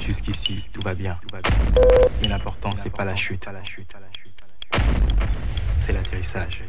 Jusqu'ici, tout va bien. Mais l'important, c'est pas la chute. C'est l'atterrissage.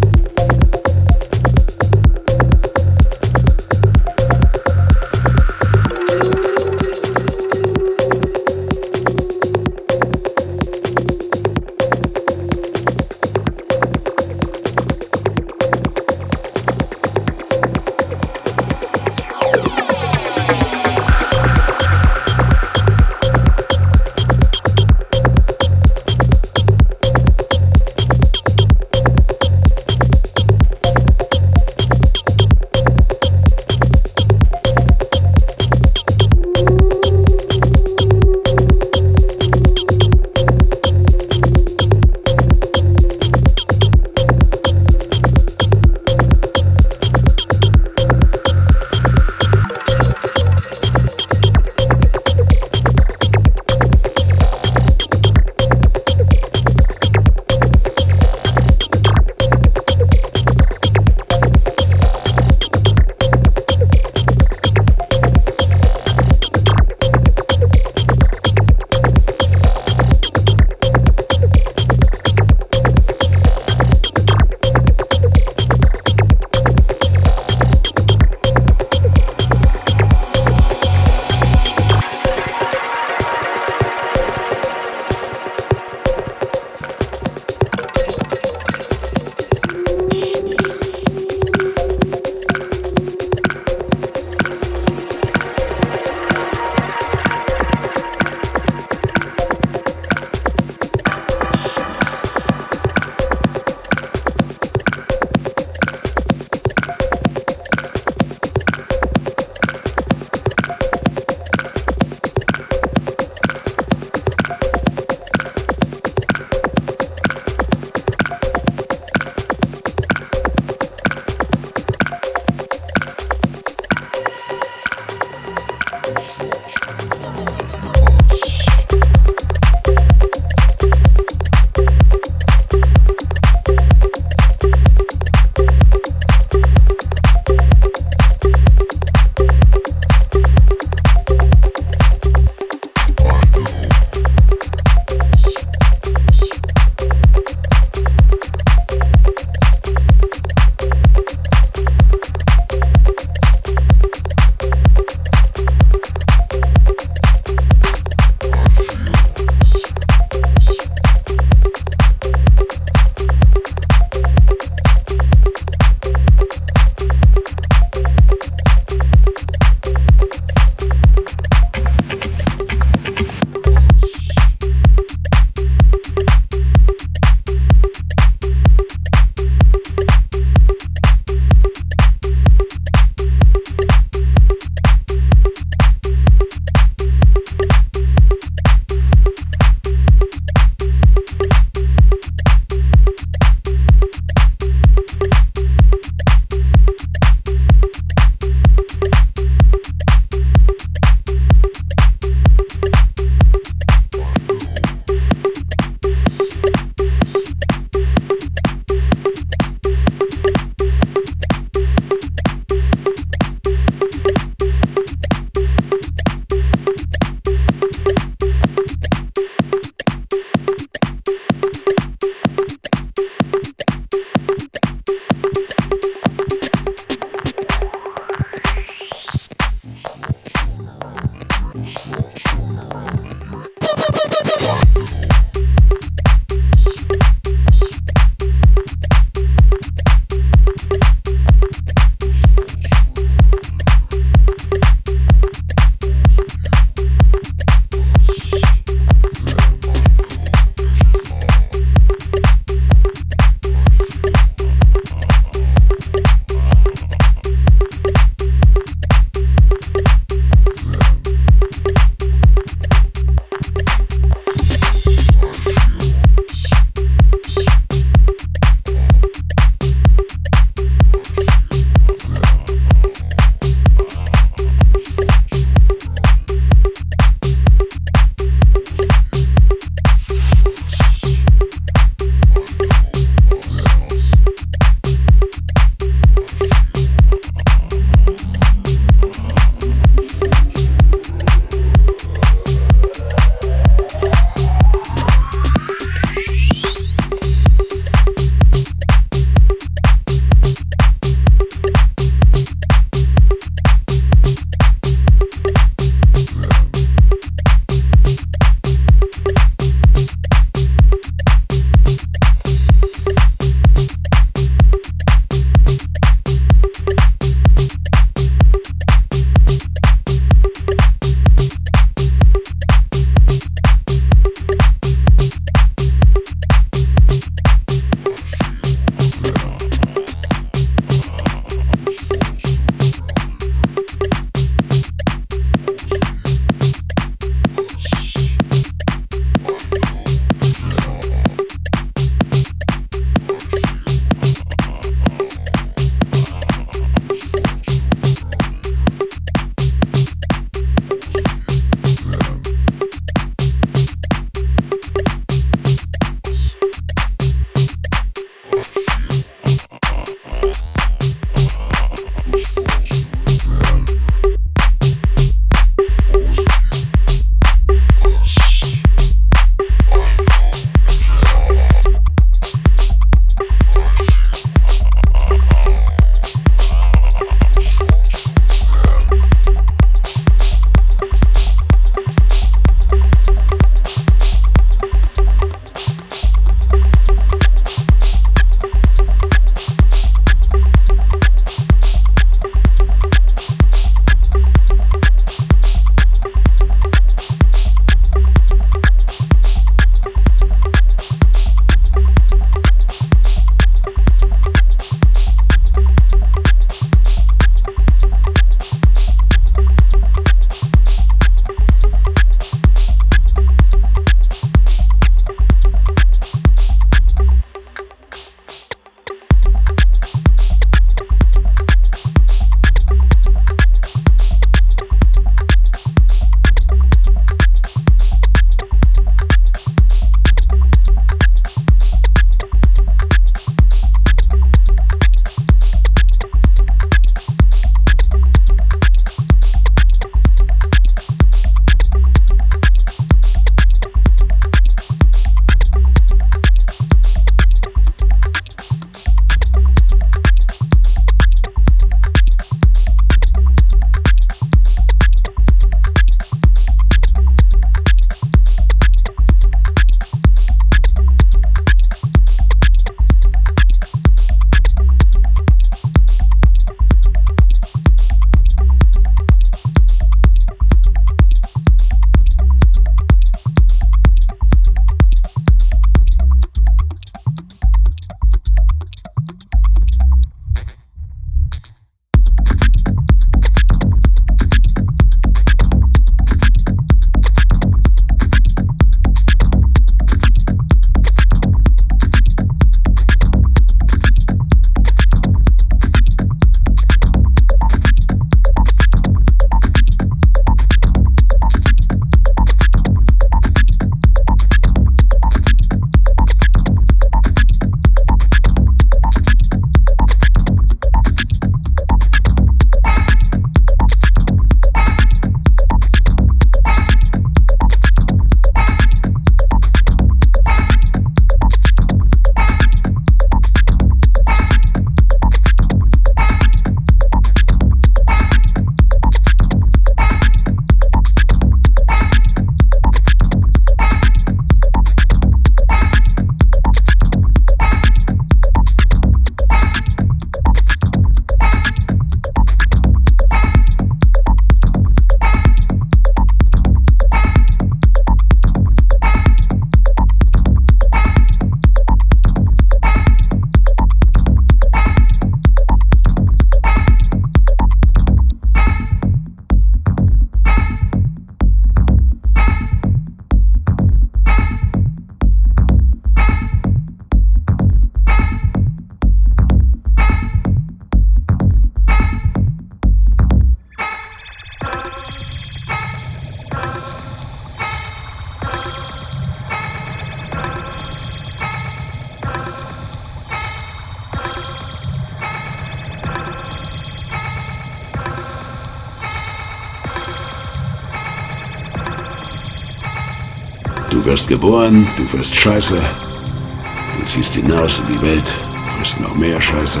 Wirst geboren, du frisst Scheiße. Du ziehst hinaus in die Welt, frisst noch mehr Scheiße.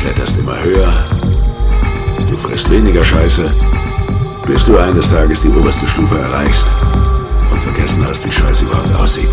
Kletterst immer höher. Du frisst weniger Scheiße, bis du eines Tages die oberste Stufe erreichst und vergessen hast, wie Scheiße überhaupt aussieht.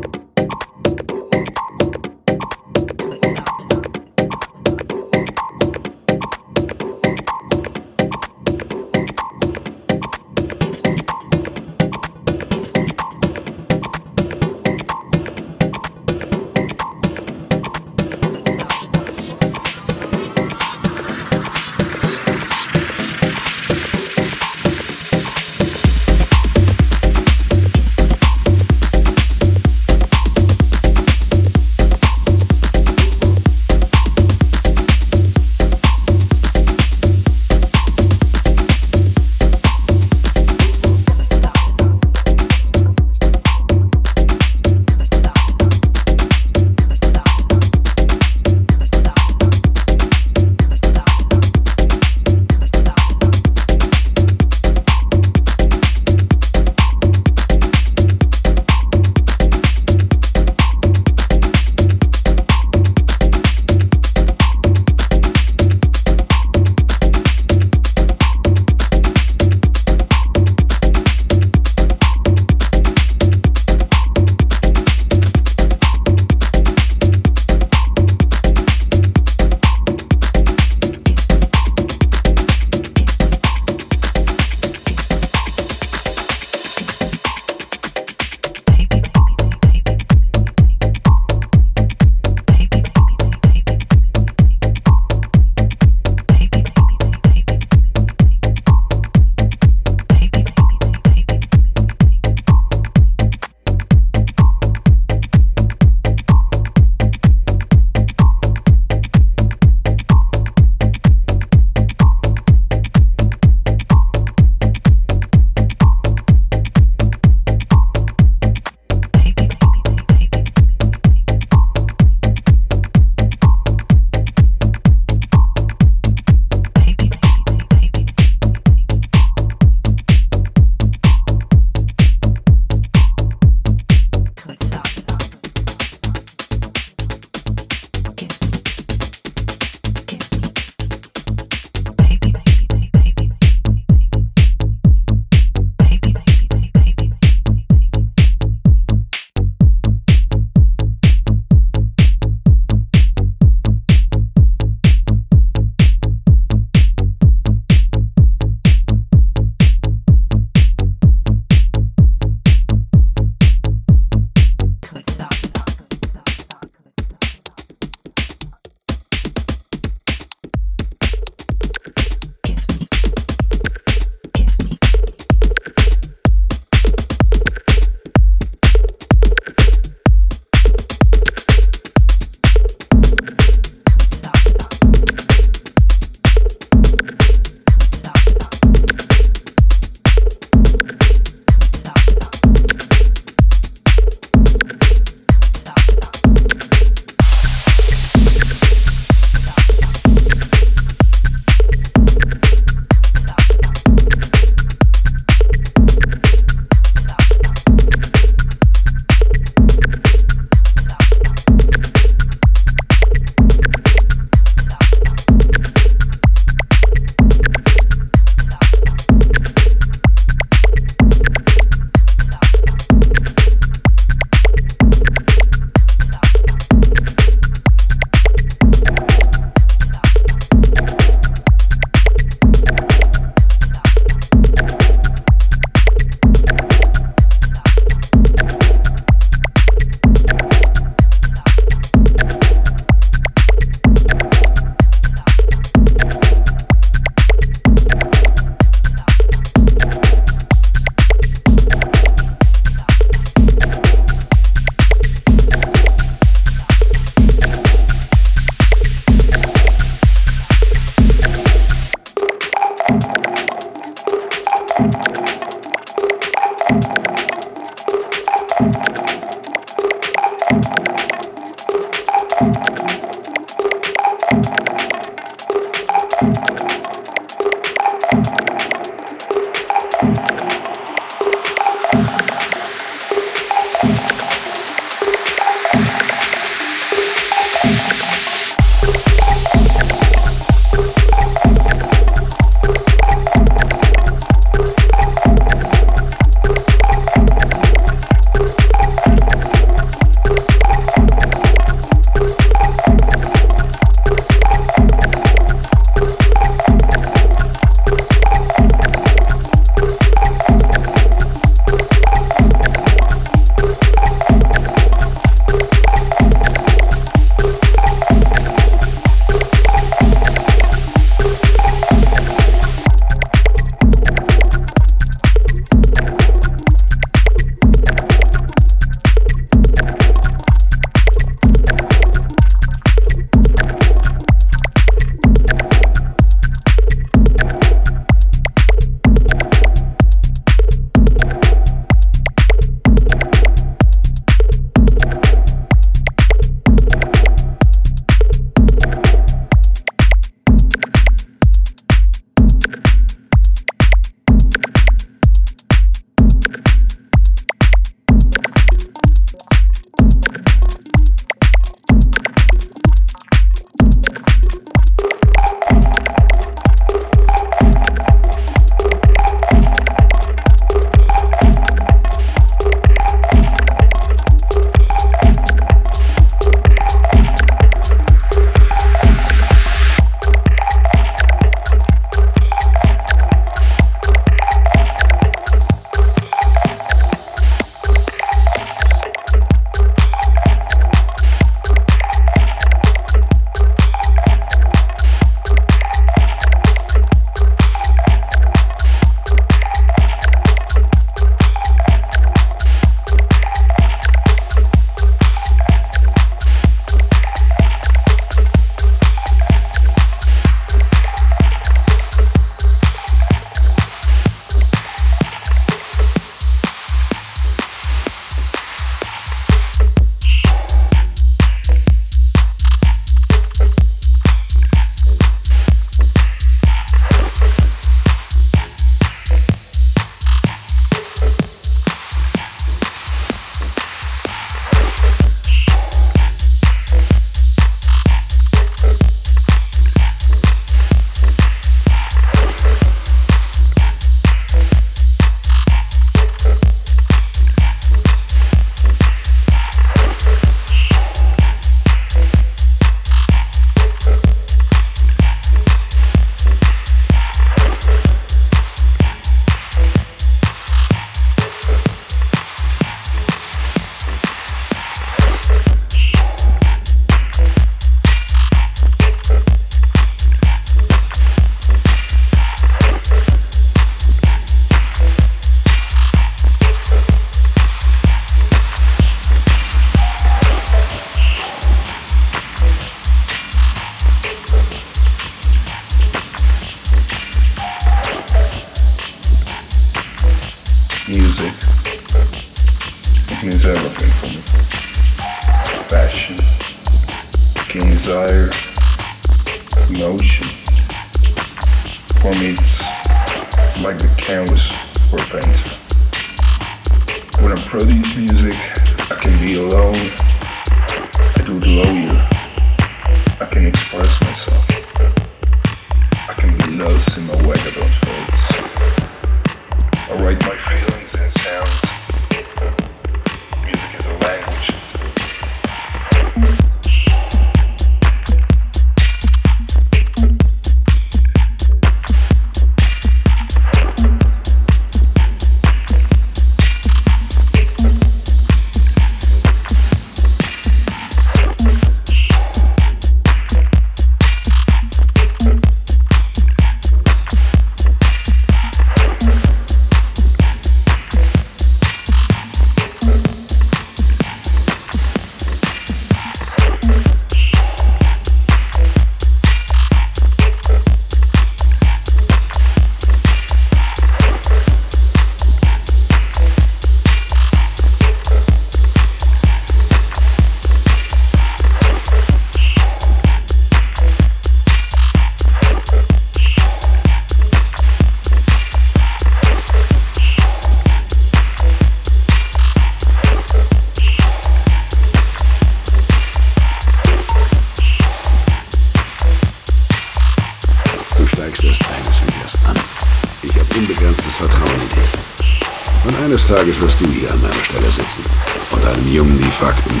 Tages wirst du hier an meiner Stelle sitzen und einem Jungen die Fakten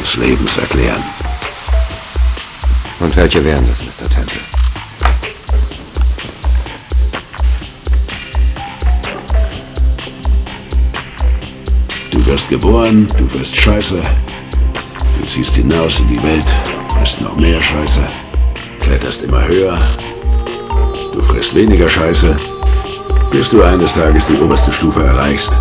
des Lebens erklären. Und welche wären das, Mr. Temple? Du wirst geboren, du wirst Scheiße. Du ziehst hinaus in die Welt, frisst noch mehr Scheiße, kletterst immer höher. Du frisst weniger Scheiße, bis du eines Tages die oberste Stufe erreichst